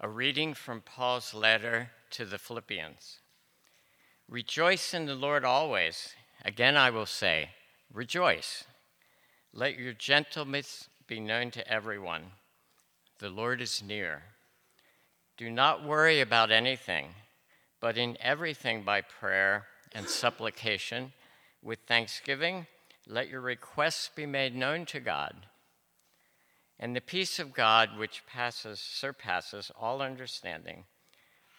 A reading from Paul's letter to the Philippians. Rejoice in the Lord always. Again, I will say, rejoice. Let your gentleness be known to everyone. The Lord is near. Do not worry about anything, but in everything by prayer and supplication, with thanksgiving, let your requests be made known to God. And the peace of God, which passes, surpasses all understanding,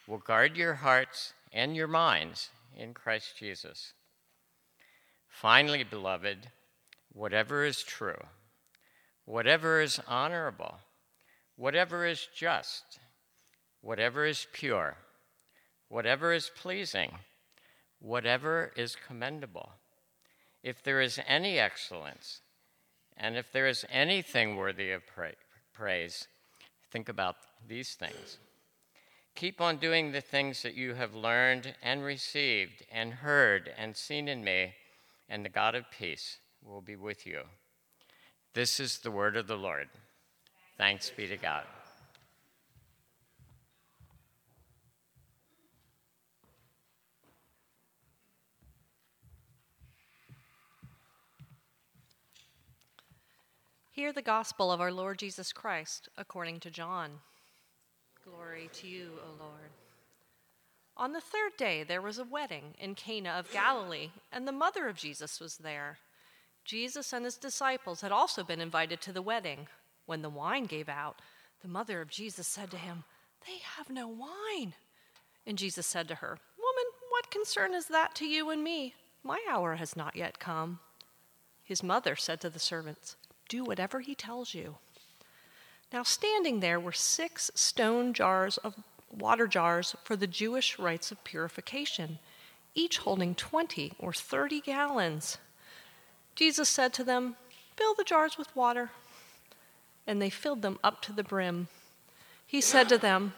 will guard your hearts and your minds in Christ Jesus. Finally, beloved, whatever is true, whatever is honorable, whatever is just, whatever is pure, whatever is pleasing, whatever is commendable, if there is any excellence, and if there is anything worthy of pra- praise, think about these things. Keep on doing the things that you have learned and received and heard and seen in me, and the God of peace will be with you. This is the word of the Lord. Thanks be to God. Hear the gospel of our Lord Jesus Christ according to John. Glory to you, O Lord. On the third day, there was a wedding in Cana of Galilee, and the mother of Jesus was there. Jesus and his disciples had also been invited to the wedding. When the wine gave out, the mother of Jesus said to him, They have no wine. And Jesus said to her, Woman, what concern is that to you and me? My hour has not yet come. His mother said to the servants, do whatever he tells you. Now, standing there were six stone jars of water jars for the Jewish rites of purification, each holding 20 or 30 gallons. Jesus said to them, Fill the jars with water. And they filled them up to the brim. He said to them,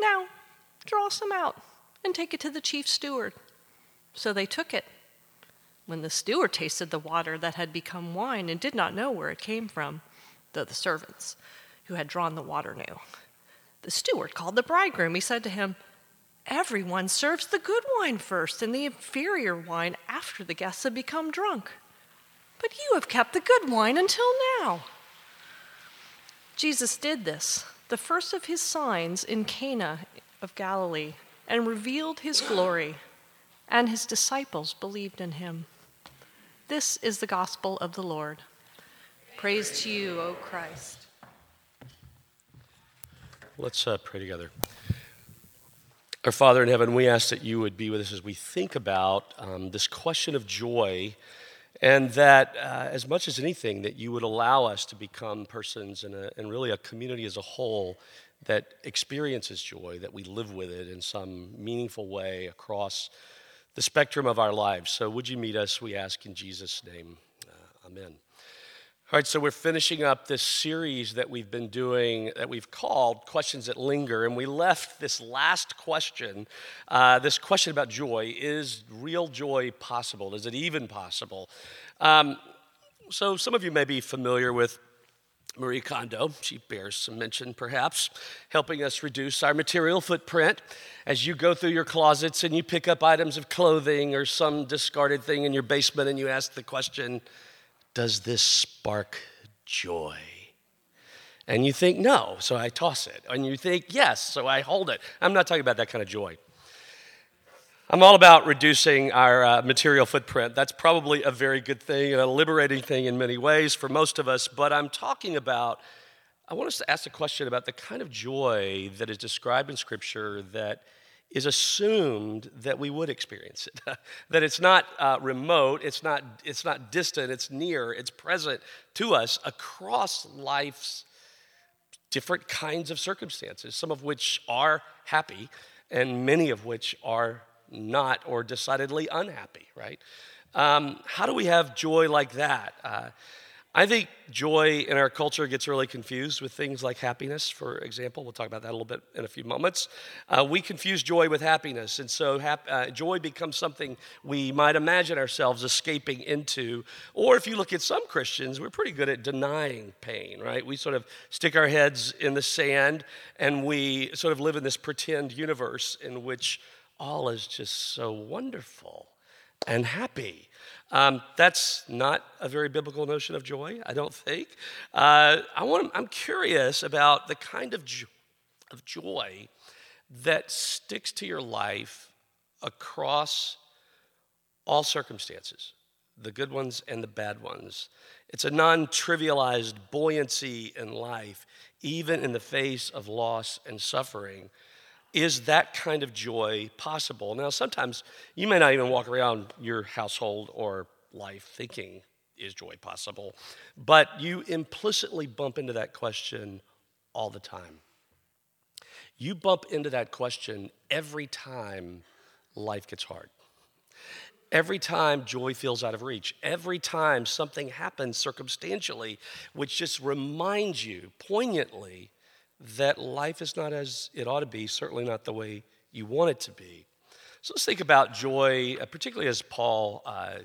Now, draw some out and take it to the chief steward. So they took it. When the steward tasted the water that had become wine and did not know where it came from, though the servants who had drawn the water knew, the steward called the bridegroom. He said to him, Everyone serves the good wine first and the inferior wine after the guests have become drunk. But you have kept the good wine until now. Jesus did this, the first of his signs in Cana of Galilee, and revealed his glory, and his disciples believed in him. This is the gospel of the Lord. Praise to you, O Christ. Let's uh, pray together. Our Father in heaven, we ask that you would be with us as we think about um, this question of joy, and that uh, as much as anything, that you would allow us to become persons and, really a community as a whole that experiences joy, that we live with it in some meaningful way across the spectrum of our lives. So, would you meet us, we ask in Jesus' name? Uh, amen. All right, so we're finishing up this series that we've been doing that we've called Questions That Linger. And we left this last question, uh, this question about joy is real joy possible? Is it even possible? Um, so, some of you may be familiar with Marie Kondo. She bears some mention, perhaps, helping us reduce our material footprint. As you go through your closets and you pick up items of clothing or some discarded thing in your basement and you ask the question, Does this spark joy? And you think, No, so I toss it. And you think, Yes, so I hold it. I'm not talking about that kind of joy. I'm all about reducing our uh, material footprint. That's probably a very good thing and a liberating thing in many ways for most of us. But I'm talking about, I want us to ask a question about the kind of joy that is described in Scripture that is assumed that we would experience it. that it's not uh, remote, it's not, it's not distant, it's near, it's present to us across life's different kinds of circumstances, some of which are happy and many of which are not or decidedly unhappy, right? Um, how do we have joy like that? Uh, I think joy in our culture gets really confused with things like happiness, for example. We'll talk about that a little bit in a few moments. Uh, we confuse joy with happiness, and so hap- uh, joy becomes something we might imagine ourselves escaping into. Or if you look at some Christians, we're pretty good at denying pain, right? We sort of stick our heads in the sand and we sort of live in this pretend universe in which all is just so wonderful and happy. Um, that's not a very biblical notion of joy, I don't think. Uh, I want, I'm curious about the kind of, jo- of joy that sticks to your life across all circumstances, the good ones and the bad ones. It's a non trivialized buoyancy in life, even in the face of loss and suffering is that kind of joy possible? Now, sometimes you may not even walk around your household or life thinking, is joy possible? But you implicitly bump into that question all the time. You bump into that question every time life gets hard. Every time joy feels out of reach, every time something happens circumstantially, which just reminds you poignantly that life is not as it ought to be, certainly not the way you want it to be. So let's think about joy, uh, particularly as Paul uh,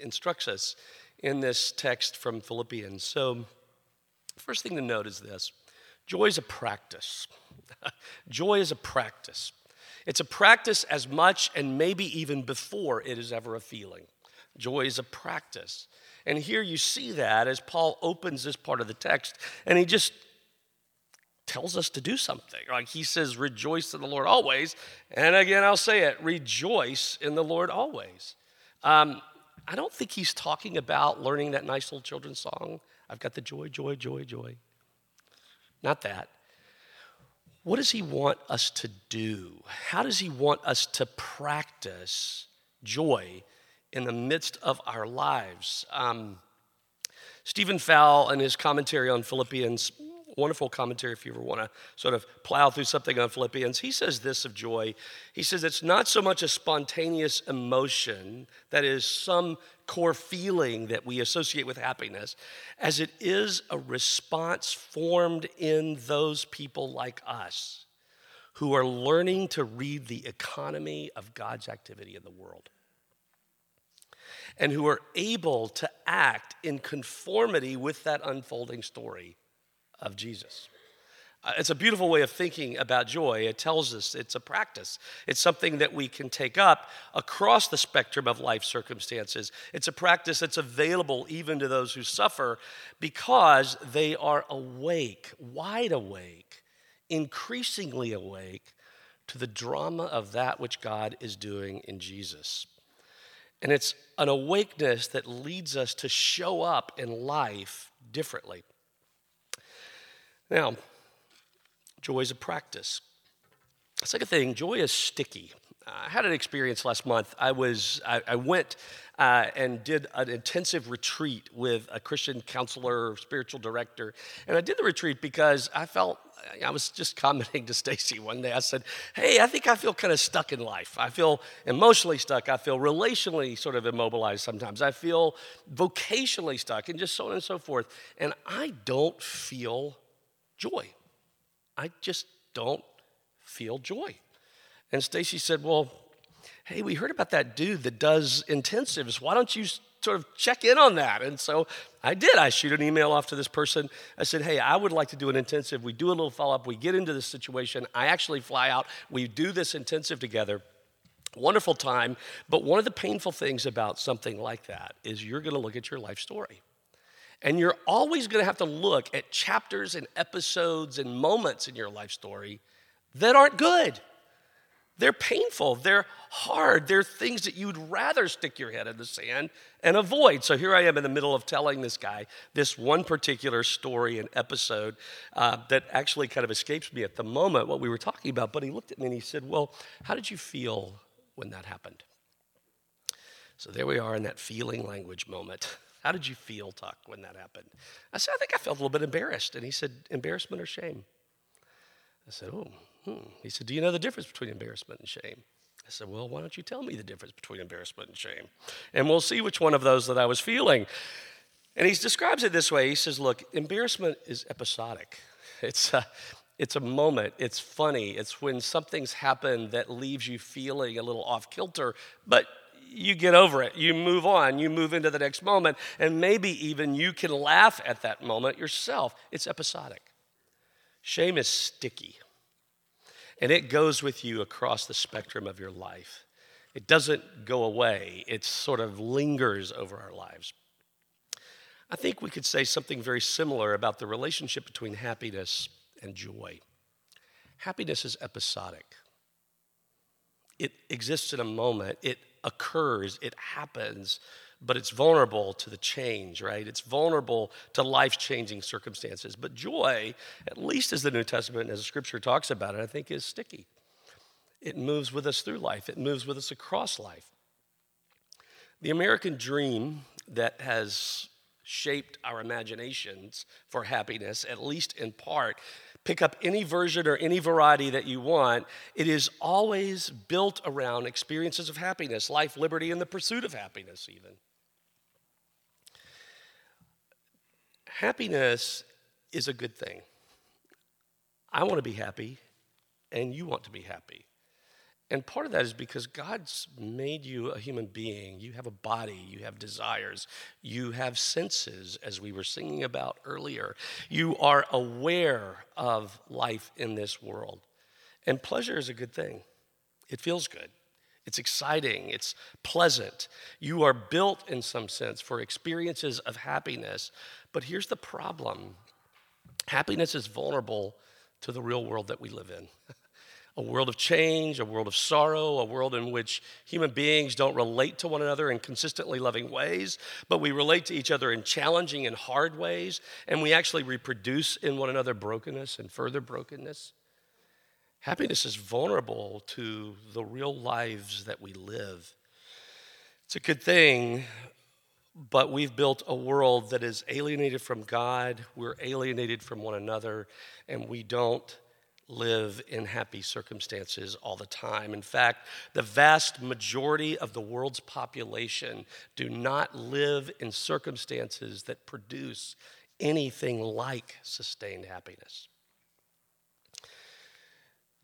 instructs us in this text from Philippians. So, first thing to note is this joy is a practice. joy is a practice. It's a practice as much and maybe even before it is ever a feeling. Joy is a practice. And here you see that as Paul opens this part of the text, and he just tells us to do something. Like he says, rejoice in the Lord always. And again, I'll say it rejoice in the Lord always. Um, I don't think he's talking about learning that nice little children's song. I've got the joy, joy, joy, joy. Not that. What does he want us to do? How does he want us to practice joy in the midst of our lives? Um, Stephen Fowl, in his commentary on Philippians, wonderful commentary if you ever want to sort of plow through something on Philippians. He says this of joy. He says it's not so much a spontaneous emotion that is some core feeling that we associate with happiness as it is a response formed in those people like us who are learning to read the economy of God's activity in the world and who are able to act in conformity with that unfolding story of Jesus. Uh, it's a beautiful way of thinking about joy. It tells us it's a practice. It's something that we can take up across the spectrum of life circumstances. It's a practice that's available even to those who suffer because they are awake, wide awake, increasingly awake to the drama of that which God is doing in Jesus. And it's an awakeness that leads us to show up in life differently. Now, joy is a practice. Second thing, joy is sticky. I had an experience last month. I was I, I went uh, and did an intensive retreat with a Christian counselor, spiritual director, and I did the retreat because I felt I was just commenting to Stacy one day. I said, "Hey, I think I feel kind of stuck in life. I feel emotionally stuck. I feel relationally sort of immobilized sometimes. I feel vocationally stuck, and just so on and so forth. And I don't feel joy. I just don't feel joy. And Stacy said, Well, hey, we heard about that dude that does intensives. Why don't you sort of check in on that? And so I did. I shoot an email off to this person. I said, Hey, I would like to do an intensive. We do a little follow up. We get into this situation. I actually fly out. We do this intensive together. Wonderful time. But one of the painful things about something like that is you're going to look at your life story. And you're always going to have to look at chapters and episodes and moments in your life story that aren't good. They're painful, they're hard, they're things that you'd rather stick your head in the sand and avoid. So here I am in the middle of telling this guy this one particular story and episode uh, that actually kind of escapes me at the moment what we were talking about. But he looked at me and he said, Well, how did you feel when that happened? So there we are in that feeling language moment. How did you feel, Tuck, when that happened? I said, I think I felt a little bit embarrassed. And he said, Embarrassment or shame? I said, Oh, hmm. He said, Do you know the difference between embarrassment and shame? I said, Well, why don't you tell me the difference between embarrassment and shame? And we'll see which one of those that I was feeling. And he describes it this way. He says, Look, embarrassment is episodic. It's a, it's a moment, it's funny. It's when something's happened that leaves you feeling a little off kilter, but you get over it. You move on. You move into the next moment. And maybe even you can laugh at that moment yourself. It's episodic. Shame is sticky, and it goes with you across the spectrum of your life. It doesn't go away, it sort of lingers over our lives. I think we could say something very similar about the relationship between happiness and joy. Happiness is episodic, it exists in a moment, it occurs, it happens, but it's vulnerable to the change, right? It's vulnerable to life changing circumstances. But joy, at least as the New Testament, as the scripture talks about it, I think is sticky. It moves with us through life, it moves with us across life. The American dream that has shaped our imaginations for happiness, at least in part. Pick up any version or any variety that you want. It is always built around experiences of happiness, life, liberty, and the pursuit of happiness, even. Happiness is a good thing. I want to be happy, and you want to be happy. And part of that is because God's made you a human being. You have a body, you have desires, you have senses, as we were singing about earlier. You are aware of life in this world. And pleasure is a good thing, it feels good. It's exciting, it's pleasant. You are built, in some sense, for experiences of happiness. But here's the problem happiness is vulnerable to the real world that we live in. a world of change, a world of sorrow, a world in which human beings don't relate to one another in consistently loving ways, but we relate to each other in challenging and hard ways, and we actually reproduce in one another brokenness and further brokenness. Happiness is vulnerable to the real lives that we live. It's a good thing, but we've built a world that is alienated from God, we're alienated from one another, and we don't live in happy circumstances all the time. In fact, the vast majority of the world's population do not live in circumstances that produce anything like sustained happiness.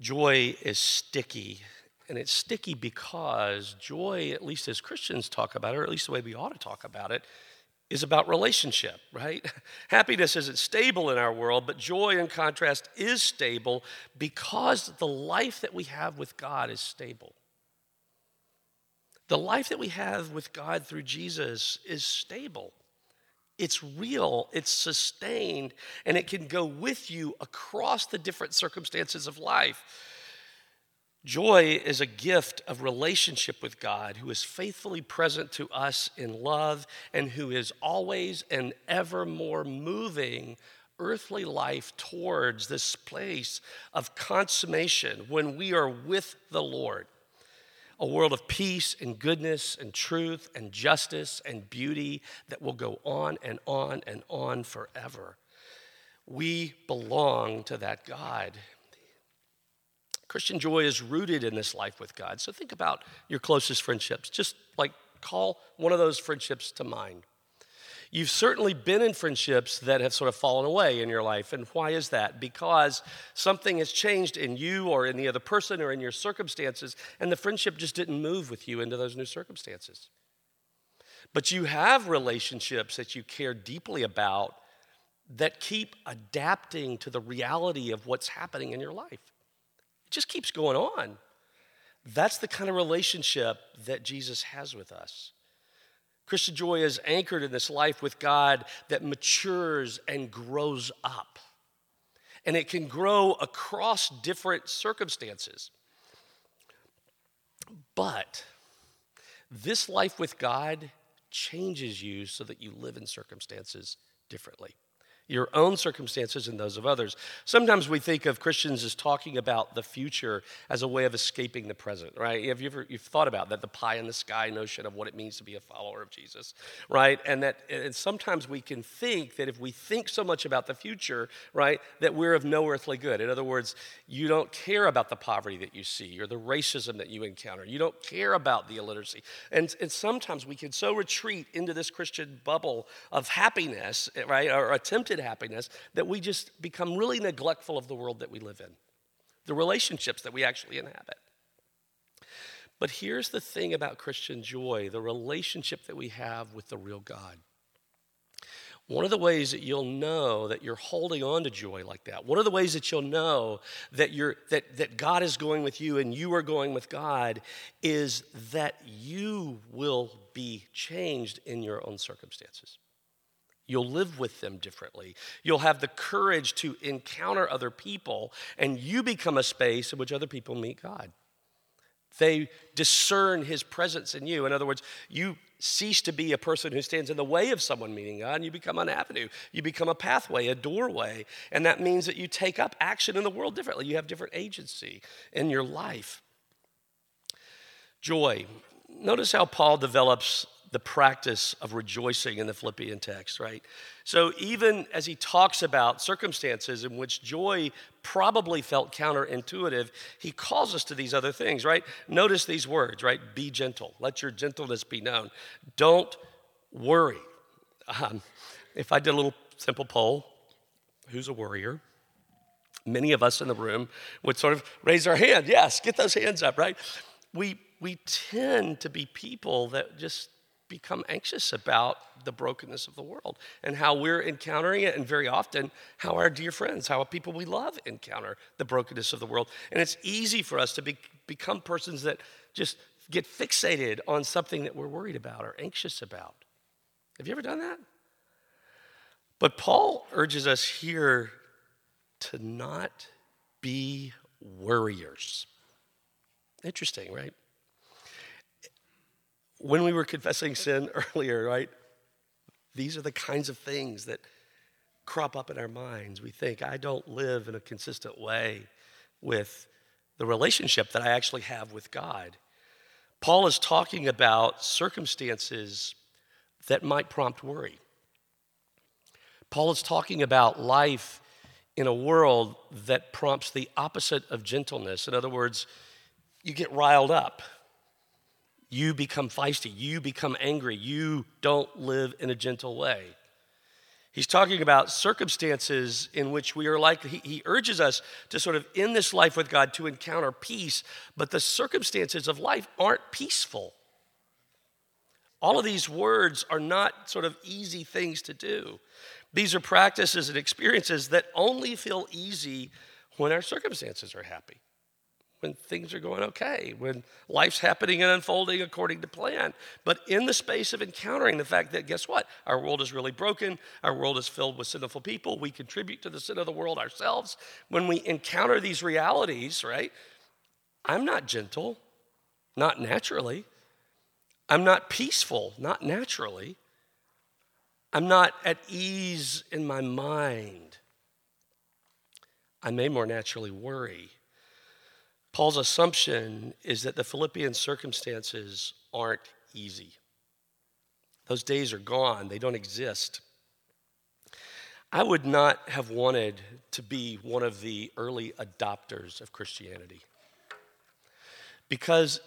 Joy is sticky, and it's sticky because joy, at least as Christians talk about it, or at least the way we ought to talk about it, is about relationship, right? Happiness isn't stable in our world, but joy, in contrast, is stable because the life that we have with God is stable. The life that we have with God through Jesus is stable. It's real, it's sustained, and it can go with you across the different circumstances of life. Joy is a gift of relationship with God who is faithfully present to us in love and who is always and evermore moving earthly life towards this place of consummation when we are with the Lord. A world of peace and goodness and truth and justice and beauty that will go on and on and on forever. We belong to that God Christian joy is rooted in this life with God. So think about your closest friendships. Just like call one of those friendships to mind. You've certainly been in friendships that have sort of fallen away in your life. And why is that? Because something has changed in you or in the other person or in your circumstances, and the friendship just didn't move with you into those new circumstances. But you have relationships that you care deeply about that keep adapting to the reality of what's happening in your life just keeps going on. That's the kind of relationship that Jesus has with us. Christian joy is anchored in this life with God that matures and grows up. And it can grow across different circumstances. But this life with God changes you so that you live in circumstances differently. Your own circumstances and those of others. Sometimes we think of Christians as talking about the future as a way of escaping the present, right? Have you ever you've thought about that the pie in the sky notion of what it means to be a follower of Jesus, right? And that and sometimes we can think that if we think so much about the future, right, that we're of no earthly good. In other words, you don't care about the poverty that you see or the racism that you encounter. You don't care about the illiteracy. And, and sometimes we can so retreat into this Christian bubble of happiness, right, or attempted happiness that we just become really neglectful of the world that we live in, the relationships that we actually inhabit. But here's the thing about Christian joy the relationship that we have with the real God. One of the ways that you'll know that you're holding on to joy like that, one of the ways that you'll know that, you're, that, that God is going with you and you are going with God is that you will be changed in your own circumstances. You'll live with them differently. You'll have the courage to encounter other people, and you become a space in which other people meet God. They discern his presence in you. In other words, you cease to be a person who stands in the way of someone meeting God, and you become an avenue. You become a pathway, a doorway. And that means that you take up action in the world differently. You have different agency in your life. Joy. Notice how Paul develops the practice of rejoicing in the Philippian text, right? So even as he talks about circumstances in which joy probably felt counterintuitive, he calls us to these other things, right? Notice these words, right? Be gentle. Let your gentleness be known. Don't worry. Um, if I did a little simple poll, who's a worrier? Many of us in the room would sort of raise our hand. Yes, get those hands up, right? We, we tend to be people that just become anxious about the brokenness of the world and how we're encountering it, and very often how our dear friends, how people we love encounter the brokenness of the world. And it's easy for us to be, become persons that just get fixated on something that we're worried about or anxious about. Have you ever done that? But Paul urges us here to not be worriers. Interesting, right? When we were confessing sin earlier, right? These are the kinds of things that crop up in our minds. We think, I don't live in a consistent way with the relationship that I actually have with God. Paul is talking about circumstances that might prompt worry. Paul is talking about life in a world that prompts the opposite of gentleness. In other words, you get riled up you become feisty, you become angry, you don't live in a gentle way. He's talking about circumstances in which we are like, he, he, urges us to sort of, in this life with God, to encounter peace, but the circumstances of life aren't peaceful. All of these words are not sort of easy things to do. These are practices and experiences that only feel easy when our circumstances are happy when things are going okay, when life's happening and unfolding according to plan. But in the space of encountering the fact that, guess what? Our world is really broken. Our world is filled with sinful people. We contribute to the sin of the world ourselves. When we encounter these realities, right? I'm not gentle, not naturally. I'm not peaceful, not naturally. I'm not at ease in my mind. I may more naturally worry. Paul's assumption is that the Philippian circumstances aren't easy. Those days are gone, they don't exist. I would not have wanted to be one of the early adopters of Christianity. Because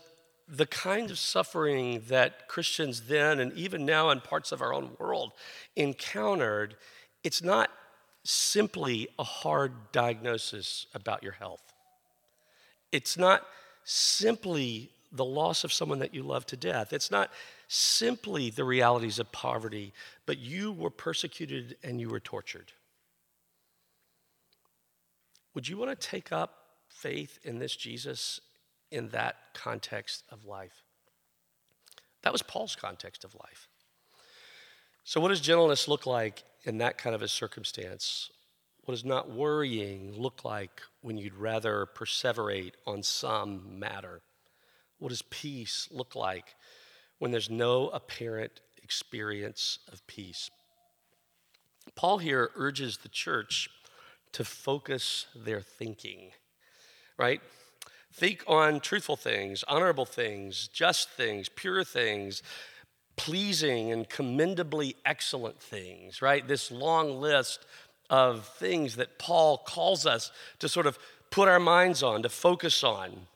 the kind of suffering that Christians then and even now in parts of our own world encountered, it's not simply a hard diagnosis about your health. It's not simply the loss of someone that you love to death. It's not simply the realities of poverty, but you were persecuted and you were tortured. Would you want to take up faith in this Jesus in that context of life? That was Paul's context of life. So, what does gentleness look like in that kind of a circumstance? What does not worrying look like when you'd rather perseverate on some matter? What does peace look like when there's no apparent experience of peace? Paul here urges the church to focus their thinking, right? Think on truthful things, honorable things, just things, pure things, pleasing and commendably excellent things, right? This long list of things that Paul calls us to sort of put our minds on, to focus on.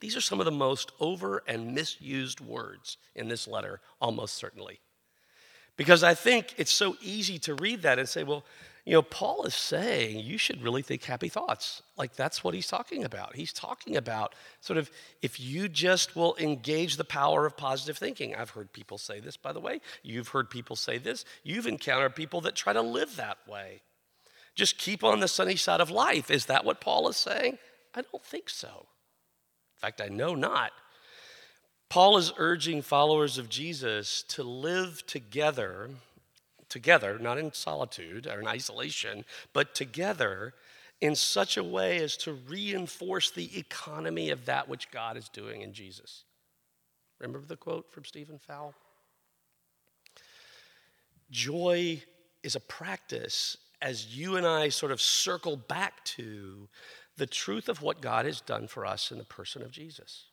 These are some of the most over and misused words in this letter, almost certainly. Because I think it's so easy to read that and say, well, you know, Paul is saying you should really think happy thoughts. Like that's what he's talking about. He's talking about sort of if you just will engage the power of positive thinking. I've heard people say this, by the way. You've heard people say this. You've encountered people that try to live that way. Just keep on the sunny side of life. Is that what Paul is saying? I don't think so. In fact, I know not. Paul is urging followers of Jesus to live together together, not in solitude or in isolation, but together in such a way as to reinforce the economy of that which God is doing in Jesus. Remember the quote from Stephen Fowl? Joy is a practice as you and I sort of circle back to the truth of what God has done for us in the person of Jesus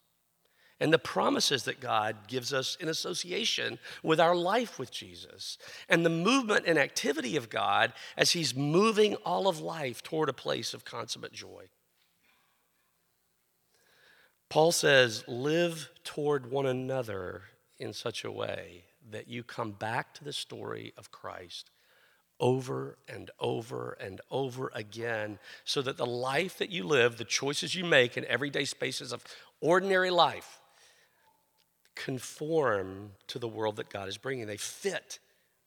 and the promises that God gives us in association with our life with Jesus, and the movement and activity of God as He's moving all of life toward a place of consummate joy. Paul says, live toward one another in such a way that you come back to the story of Christ over and over and over again so that the life that you live, the choices you make in everyday spaces of ordinary life, conform to the world that God is bringing. They fit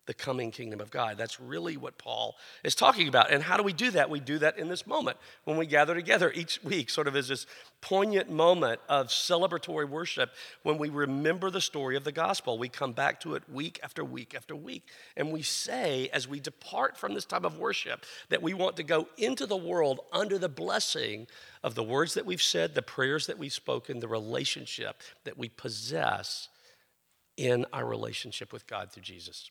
the coming kingdom of God. That's really what Paul is talking about. And how do we do that? We do that in this moment when we gather together each week, sort of as this poignant moment of celebratory worship when we remember the story of the gospel. We come back to it week after week after week. And we say, as we depart from this time of worship, that we want to go into the world under the blessing of the words that we've said, the prayers that we've spoken, the relationship that we possess in our relationship with God through Jesus.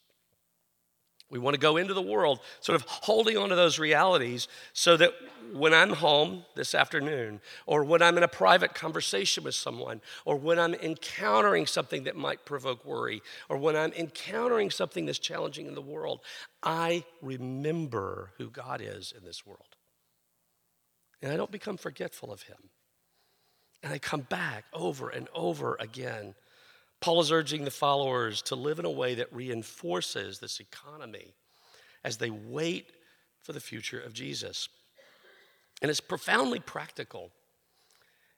We want to go into the world sort of holding on to those realities so that when I'm home this afternoon, or when I'm in a private conversation with someone, or when I'm encountering something that might provoke worry, or when I'm encountering something that's challenging in the world, I remember who God is in this world. And I don't become forgetful of Him. And I come back over and over again Paul is urging the followers to live in a way that reinforces this economy as they wait for the future of Jesus. And it's profoundly practical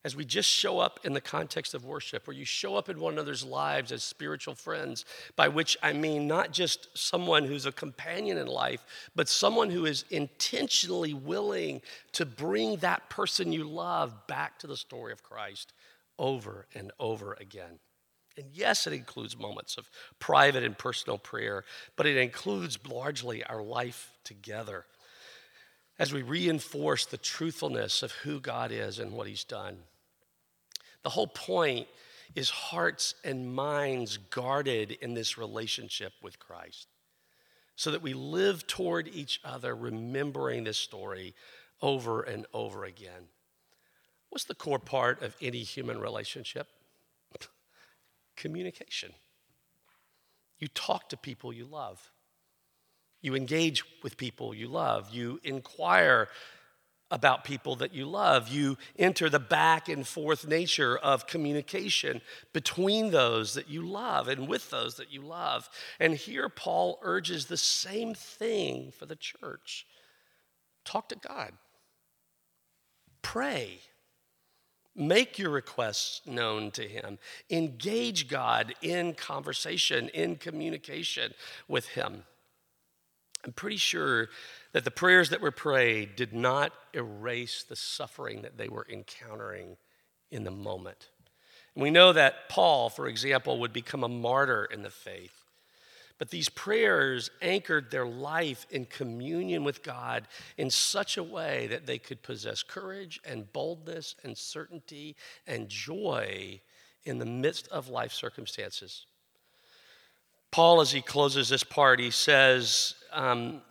as we just show up in the context of worship, where you show up in one another's lives as spiritual friends, by which I mean not just someone who's a companion in life, but someone who is intentionally willing to bring that person you love back to the story of Christ over and over again. And yes, it includes moments of private and personal prayer, but it includes largely our life together as we reinforce the truthfulness of who God is and what He's done. The whole point is hearts and minds guarded in this relationship with Christ so that we live toward each other, remembering this story over and over again. What's the core part of any human relationship? Communication. You talk to people you love. You engage with people you love. You inquire about people that you love. You enter the back and forth nature of communication between those that you love and with those that you love. And here Paul urges the same thing for the church talk to God, pray. Make your requests known to Him. Engage God in conversation, in communication with Him. I'm pretty sure that the prayers that were prayed did not erase the suffering that they were encountering in the moment. And we know that Paul, for example, would become a martyr in the faith. But these prayers anchored their life in communion with God in such a way that they could possess courage and boldness and certainty and joy in the midst of life circumstances. Paul, as he closes this part, he says, um,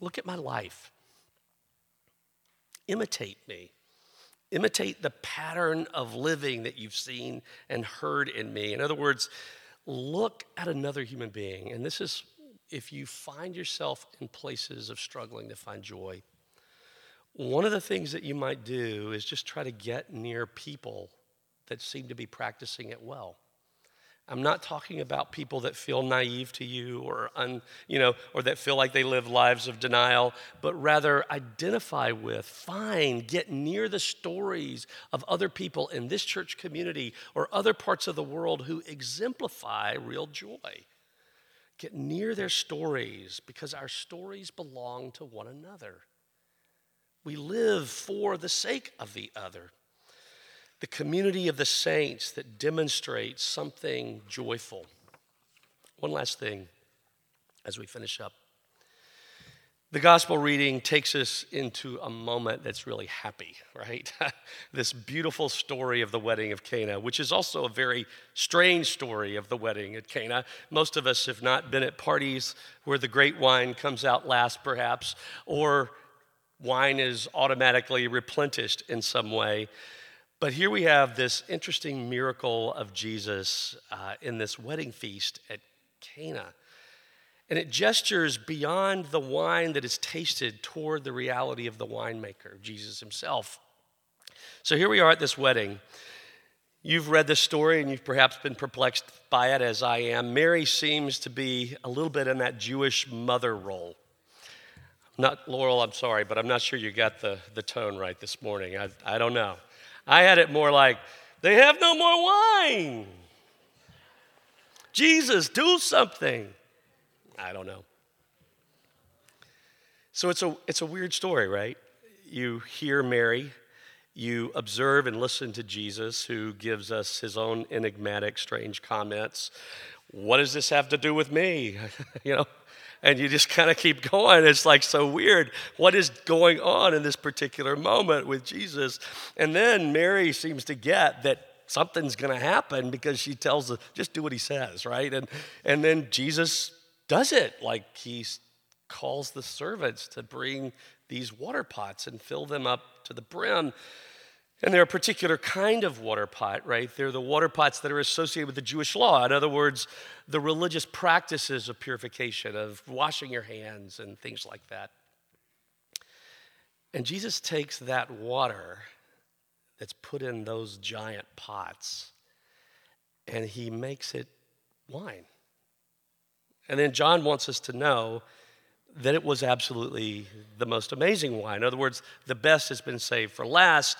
Look at my life. Imitate me. Imitate the pattern of living that you've seen and heard in me. In other words, look at another human being. And this is if you find yourself in places of struggling to find joy. One of the things that you might do is just try to get near people that seem to be practicing it well. I'm not talking about people that feel naive to you or un, you know, or that feel like they live lives of denial, but rather identify with, find, get near the stories of other people in this church community or other parts of the world who exemplify real joy. Get near their stories because our stories belong to one another. We live for the sake of the other the community of the saints that demonstrates something joyful. One last thing as we finish up. The gospel reading takes us into a moment that's really happy, right? this beautiful story of the wedding of Cana, which is also a very strange story of the wedding at Cana. Most of us have not been at parties where the great wine comes out last, perhaps, or wine is automatically replenished in some way. But here we have this interesting miracle of Jesus uh, in this wedding feast at Cana. And it gestures beyond the wine that is tasted toward the reality of the winemaker, Jesus himself. So here we are at this wedding. You've read this story and you've perhaps been perplexed by it as I am. Mary seems to be a little bit in that Jewish mother role. Not Laurel, I'm sorry, but I'm not sure you got the, the tone right this morning. I, I don't know. I had it more like, they have no more wine. Jesus, do something. I don't know. So it's a, it's a weird story, right? You hear Mary, you observe and listen to Jesus, who gives us his own enigmatic, strange comments. What does this have to do with me? you know, and you just kind of keep going. It's like so weird. What is going on in this particular moment with Jesus? And then Mary seems to get that something's going to happen because she tells her, just do what he says, right? And, and then Jesus does it. Like he calls the servants to bring these water pots and fill them up to the brim. And they're a particular kind of water pot, right? They're the water pots that are associated with the Jewish law. In other words, the religious practices of purification, of washing your hands and things like that. And Jesus takes that water that's put in those giant pots and he makes it wine. And then John wants us to know that it was absolutely the most amazing wine. In other words, the best has been saved for last.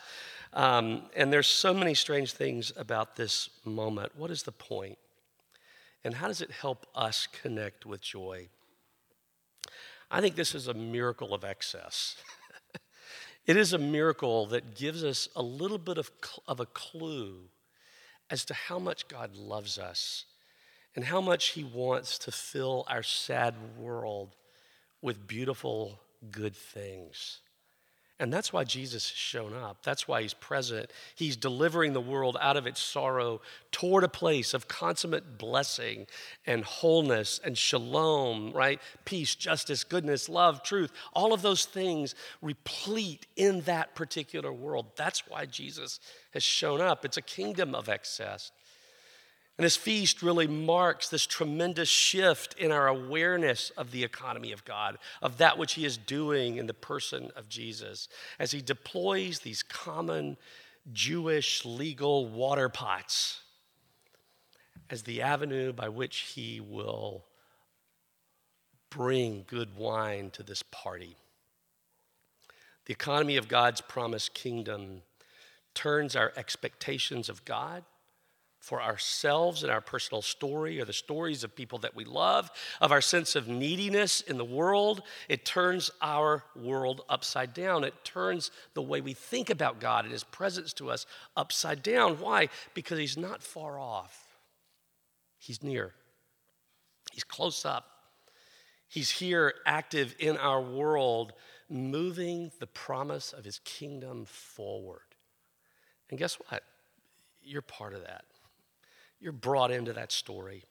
Um, and there's so many strange things about this moment. What is the point? And how does it help us connect with joy? I think this is a miracle of excess. it is a miracle that gives us a little bit of, of a clue as to how much God loves us and how much He wants to fill our sad world with beautiful, good things. And that's why Jesus has shown up. That's why he's present. He's delivering the world out of its sorrow toward a place of consummate blessing and wholeness and shalom, right? Peace, justice, goodness, love, truth, all of those things replete in that particular world. That's why Jesus has shown up. It's a kingdom of excess. And this feast really marks this tremendous shift in our awareness of the economy of God, of that which He is doing in the person of Jesus, as He deploys these common Jewish legal water pots as the avenue by which He will bring good wine to this party. The economy of God's promised kingdom turns our expectations of God for ourselves and our personal story or the stories of people that we love, of our sense of neediness in the world. It turns our world upside down. It turns the way we think about God and His presence to us upside down. Why? Because He's not far off, He's near, He's close up. He's here, active in our world, moving the promise of His kingdom forward. And guess what? You're part of that. You're brought into that story.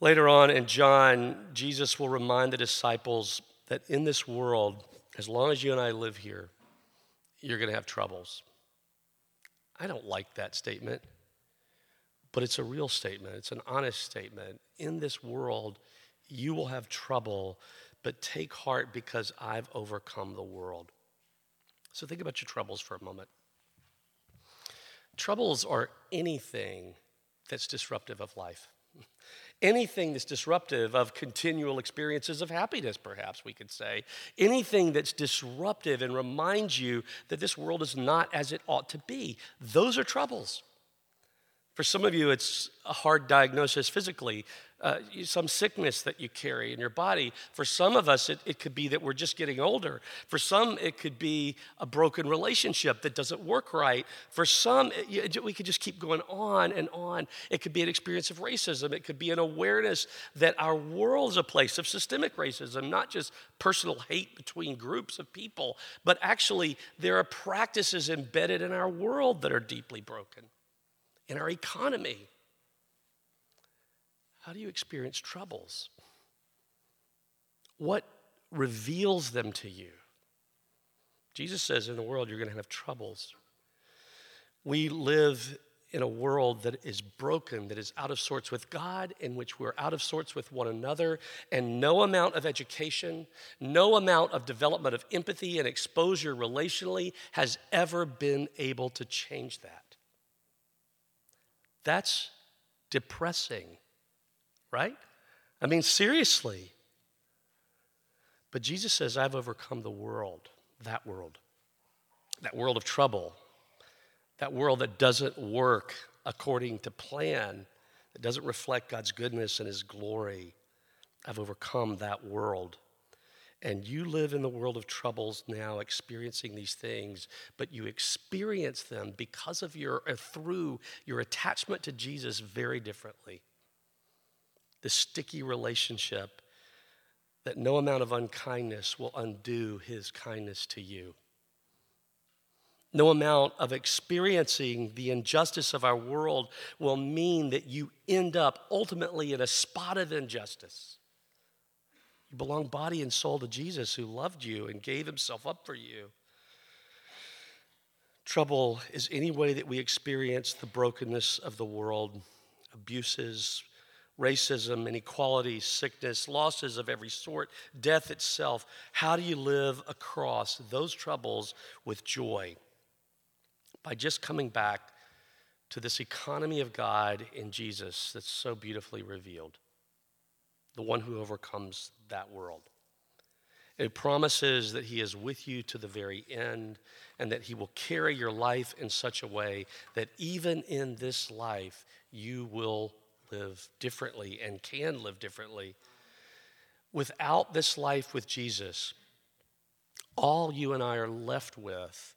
Later on in John, Jesus will remind the disciples that in this world, as long as you and I live here, you're going to have troubles. I don't like that statement, but it's a real statement. It's an honest statement. In this world, you will have trouble, but take heart because I've overcome the world. So think about your troubles for a moment. Troubles are anything that's disruptive of life. Anything that's disruptive of continual experiences of happiness, perhaps we could say. Anything that's disruptive and reminds you that this world is not as it ought to be. Those are troubles. For some of you, it's a hard diagnosis physically uh, some sickness that you carry in your body. For some of us, it, it could be that we're just getting older. For some, it could be a broken relationship that doesn't work right. For some, it, we could just keep going on and on. It could be an experience of racism. It could be an awareness that our world is a place of systemic racism, not just personal hate between groups of people, but actually there are practices embedded in our world that are deeply broken, in our economy how do you experience troubles? What reveals them to you? Jesus says in the world you're going to have troubles. We live in a world that is broken, that is out of sorts with God, in which we're out of sorts with one another, and no amount of education, no amount of development of empathy and exposure relationally has ever been able to change that. That's depressing right? I mean, seriously. But Jesus says, I've overcome the world, that world, that world of trouble, that world that doesn't work according to plan, that doesn't reflect God's goodness and His glory. I've overcome that world. And you live in the world of troubles now, experiencing these things, but you experience them because of your, or through your attachment to Jesus very differently this sticky relationship that no amount of unkindness will undo his kindness to you. No amount of experiencing the injustice of our world will mean that you end up ultimately in a spot of injustice. You belong body and soul to Jesus who loved you and gave himself up for you. Trouble is any way that we experience the brokenness of the world, abuses, racism, inequality, sickness, losses of every sort, death itself. How do you live across those troubles with joy? By just coming back to this economy of God in Jesus that's so beautifully revealed, the one who overcomes that world. It promises that He is with you to the very end and that He will carry your life in such a way that even in this life, you will live differently and can live differently. Without this life with Jesus, all you and I are left with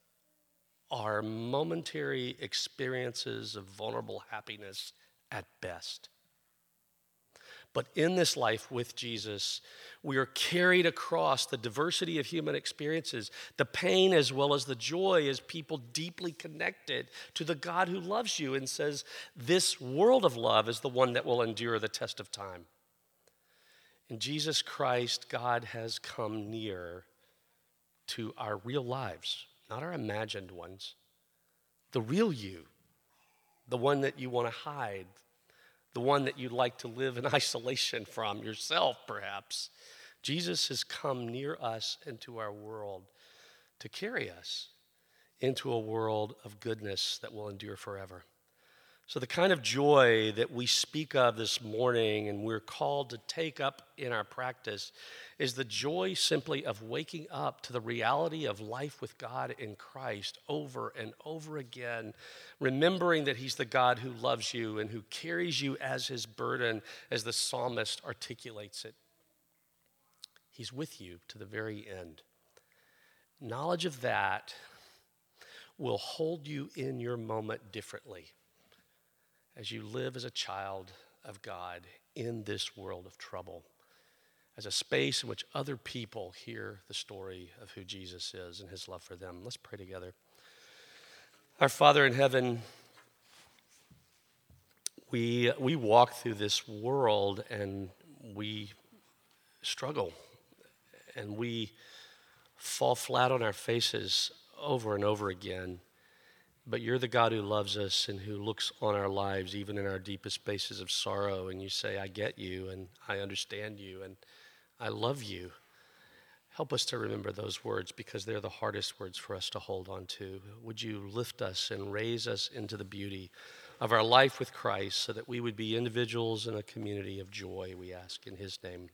are momentary experiences of vulnerable happiness at best. But in this life with Jesus, we are carried across the diversity of human experiences, the pain as well as the joy, as people deeply connected to the God who loves you and says, This world of love is the one that will endure the test of time. In Jesus Christ, God has come near to our real lives, not our imagined ones, the real you, the one that you want to hide, the one that you'd like to live in isolation from yourself, perhaps. Jesus has come near us into our world to carry us into a world of goodness that will endure forever. So, the kind of joy that we speak of this morning and we're called to take up in our practice is the joy simply of waking up to the reality of life with God in Christ over and over again, remembering that He's the God who loves you and who carries you as His burden, as the psalmist articulates it. He's with you to the very end. Knowledge of that will hold you in your moment differently as you live as a child of God in this world of trouble, as a space in which other people hear the story of who Jesus is and his love for them. Let's pray together. Our Father in heaven, We, we walk through this world and we struggle and we fall flat on our faces over and over again. But you're the God who loves us and who looks on our lives, even in our deepest spaces of sorrow, and you say, I get you and I understand you and I love you. Help us to remember those words because they're the hardest words for us to hold on to. Would you lift us and raise us into the beauty of our life with Christ so that we would be individuals in a community of joy, we ask in His name.